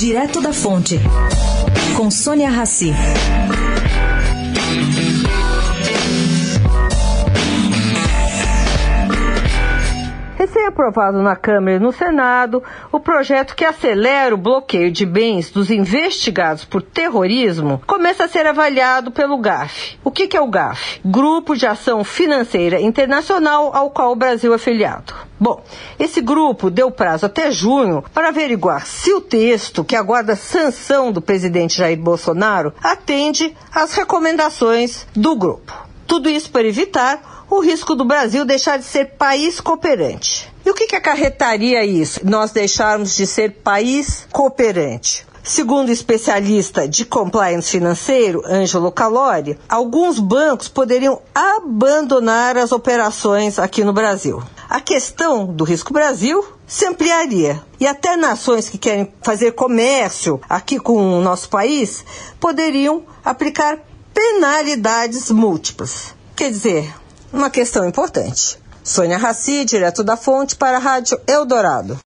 Direto da Fonte, com Sônia Rassi. Recém-aprovado na Câmara e no Senado, o projeto que acelera o bloqueio de bens dos investigados por terrorismo começa a ser avaliado pelo GAF. O que, que é o GAF? Grupo de Ação Financeira Internacional ao qual o Brasil é filiado. Bom, esse grupo deu prazo até junho para averiguar se o texto que aguarda sanção do presidente Jair Bolsonaro atende às recomendações do grupo. Tudo isso para evitar o risco do Brasil deixar de ser país cooperante. E o que, que acarretaria isso? Nós deixarmos de ser país cooperante. Segundo o especialista de compliance financeiro, Ângelo Calori, alguns bancos poderiam abandonar as operações aqui no Brasil. A questão do risco Brasil se ampliaria e até nações que querem fazer comércio aqui com o nosso país poderiam aplicar penalidades múltiplas. Quer dizer, uma questão importante. Sônia Raci, direto da fonte para a Rádio Eldorado.